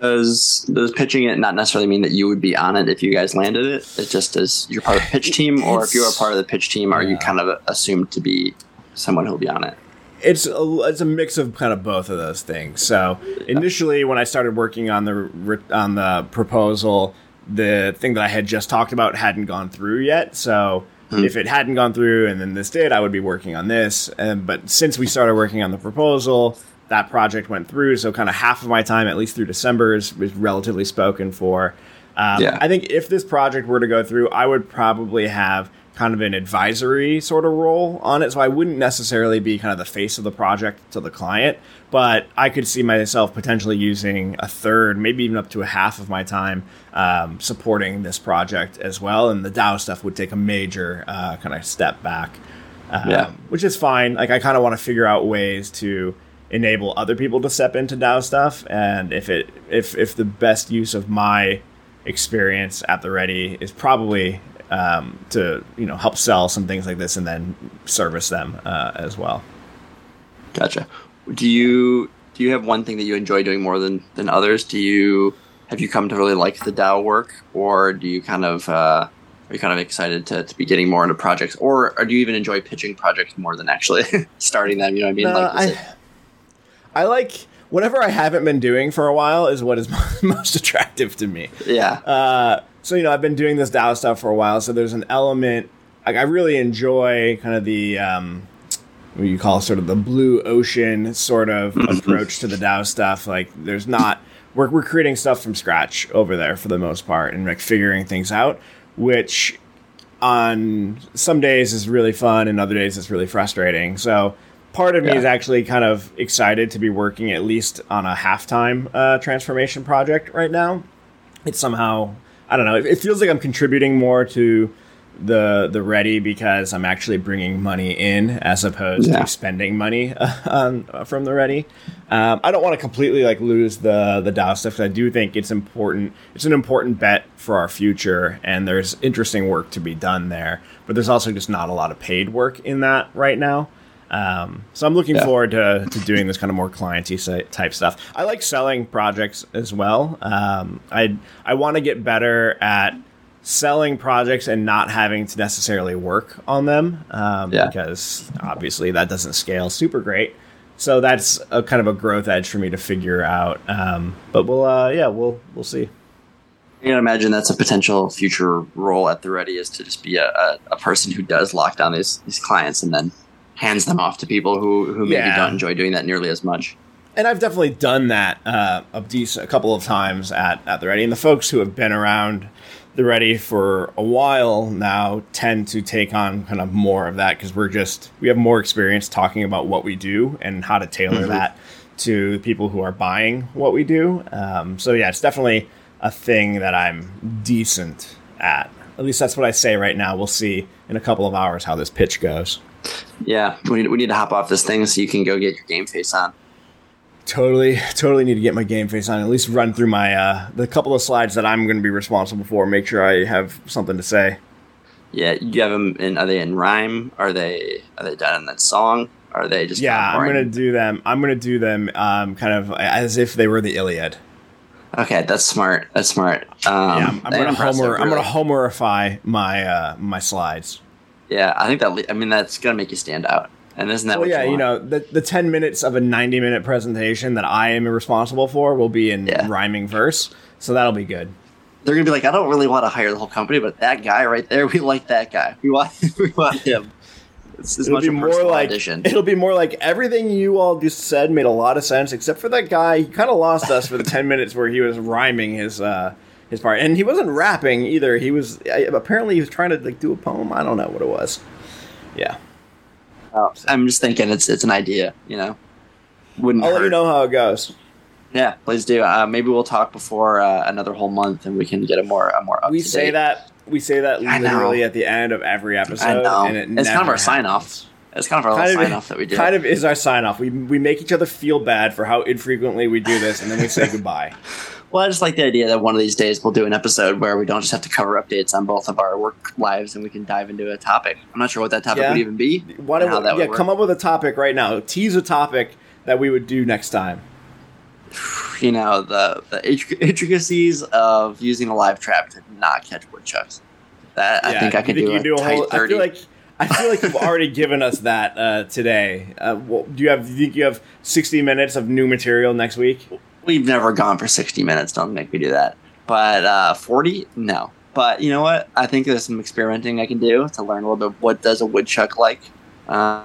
Does does pitching it not necessarily mean that you would be on it if you guys landed it? It just as you're part of the pitch team, or if you're part of the pitch team, are yeah. you kind of assumed to be someone who'll be on it? It's a, it's a mix of kind of both of those things. So initially, when I started working on the on the proposal, the thing that I had just talked about hadn't gone through yet. So mm. if it hadn't gone through and then this did, I would be working on this. And but since we started working on the proposal, that project went through. So kind of half of my time, at least through December, is, is relatively spoken for. Um, yeah. I think if this project were to go through, I would probably have kind of an advisory sort of role on it. So I wouldn't necessarily be kind of the face of the project to the client, but I could see myself potentially using a third, maybe even up to a half of my time um, supporting this project as well. And the DAO stuff would take a major uh, kind of step back, um, yeah. which is fine. Like I kind of want to figure out ways to enable other people to step into DAO stuff, and if it if if the best use of my experience at the ready is probably um, to you know help sell some things like this and then service them uh, as well. Gotcha. Do you do you have one thing that you enjoy doing more than than others? Do you have you come to really like the DAO work, or do you kind of uh, are you kind of excited to, to be getting more into projects, or, or do you even enjoy pitching projects more than actually starting them? You know what I mean? No, like, I, I like whatever I haven't been doing for a while is what is most attractive to me. Yeah. Uh, so you know, I've been doing this DAO stuff for a while, so there's an element. Like I really enjoy kind of the um, what you call sort of the blue ocean sort of mm-hmm. approach to the DAO stuff. Like there's not we're we're creating stuff from scratch over there for the most part and like figuring things out, which on some days is really fun and other days it's really frustrating. So part of me yeah. is actually kind of excited to be working at least on a halftime uh, transformation project right now. It's somehow I don't know. It, it feels like I'm contributing more to the the ready because I'm actually bringing money in as opposed yeah. to spending money uh, from the ready. Um, I don't want to completely like lose the the DAO stuff. I do think it's important. It's an important bet for our future, and there's interesting work to be done there. But there's also just not a lot of paid work in that right now. Um, so I'm looking yeah. forward to, to doing this kind of more clienty type stuff. I like selling projects as well. Um, I I want to get better at selling projects and not having to necessarily work on them um, yeah. because obviously that doesn't scale super great. So that's a kind of a growth edge for me to figure out. Um, but we'll uh, yeah we'll we'll see. You can imagine that's a potential future role at the Ready is to just be a, a, a person who does lock down these these clients and then hands them off to people who who maybe yeah. don't enjoy doing that nearly as much. And I've definitely done that uh, a, decent, a couple of times at, at the Ready. And the folks who have been around the Ready for a while now tend to take on kind of more of that because we're just, we have more experience talking about what we do and how to tailor mm-hmm. that to people who are buying what we do. Um, so, yeah, it's definitely a thing that I'm decent at. At least that's what I say right now. We'll see in a couple of hours how this pitch goes. Yeah, we need, we need to hop off this thing so you can go get your game face on. Totally, totally need to get my game face on. At least run through my uh, the couple of slides that I'm going to be responsible for. Make sure I have something to say. Yeah, you have them in. Are they in rhyme? Are they are they done in that song? Are they just? Yeah, I'm going to do them. I'm going to do them um, kind of as if they were the Iliad. Okay, that's smart. That's smart. Um, yeah, I'm, I'm going to Homer. Really. I'm going to Homerify my uh, my slides. Yeah, I think that. I mean, that's gonna make you stand out. And isn't that? Well, yeah, you, you, know, the the ten minutes of a ninety minute presentation that I am responsible for will be in yeah. rhyming verse, so that'll be good. They're gonna be like, I don't really want to hire the whole company, but that guy right there, we like that guy. We want, we want him. It's, it's it'll be more like audition. it'll be more like everything you all just said made a lot of sense, except for that guy. He kind of lost us for the ten minutes where he was rhyming his. uh his part, and he wasn't rapping either. He was apparently he was trying to like do a poem. I don't know what it was. Yeah. Oh, I'm just thinking it's it's an idea, you know. Wouldn't I'll hurt. let you know how it goes. Yeah, please do. Uh, maybe we'll talk before uh, another whole month, and we can get a more a more. We say that we say that literally at the end of every episode, and it it's kind of our sign off. It's kind of our kind sign off that we do. Kind of is our sign off. We we make each other feel bad for how infrequently we do this, and then we say goodbye. Well, I just like the idea that one of these days we'll do an episode where we don't just have to cover updates on both of our work lives and we can dive into a topic. I'm not sure what that topic yeah. would even be. We, yeah, come up with a topic right now. Tease a topic that we would do next time. You know the the intricacies of using a live trap to not catch woodchucks. That yeah, I think I can do. do a whole, 30. I feel like I feel like you've already given us that uh, today. Uh, well, do you have? Do you think you have 60 minutes of new material next week? We've never gone for 60 minutes. Don't make me do that. But uh, 40, no. but you know what? I think there's some experimenting I can do to learn a little bit. What does a woodchuck like? Uh,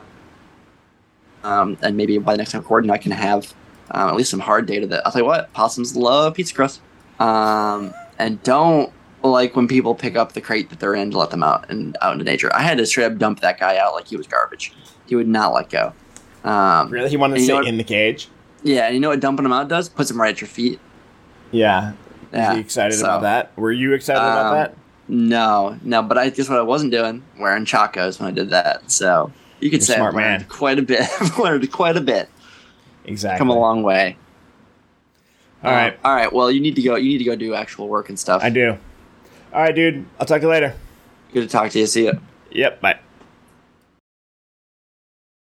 um, and maybe by the next time recording, I can have um, at least some hard data that I'll tell you what possums love pizza crust. Um, and don't like when people pick up the crate that they're in to let them out and out into nature. I had to straight up dump that guy out like he was garbage. He would not let go. Um, Really, he wanted to And you know stay in the cage. Yeah, and you know what dumping them out does? Puts them right at your feet. Yeah. Yeah, excited so- about that? Were you excited about Um, that? No, no, but I guess what I wasn't doing wearing chacos when I did that. So you could You're say smart man. quite a bit. I've learned quite a bit. Exactly. Come a long way. All right. Um, all right. Well, you need to go. You need to go do actual work and stuff. I do. All right, dude. I'll talk to you later. Good to talk to you. See you. Yep. Bye.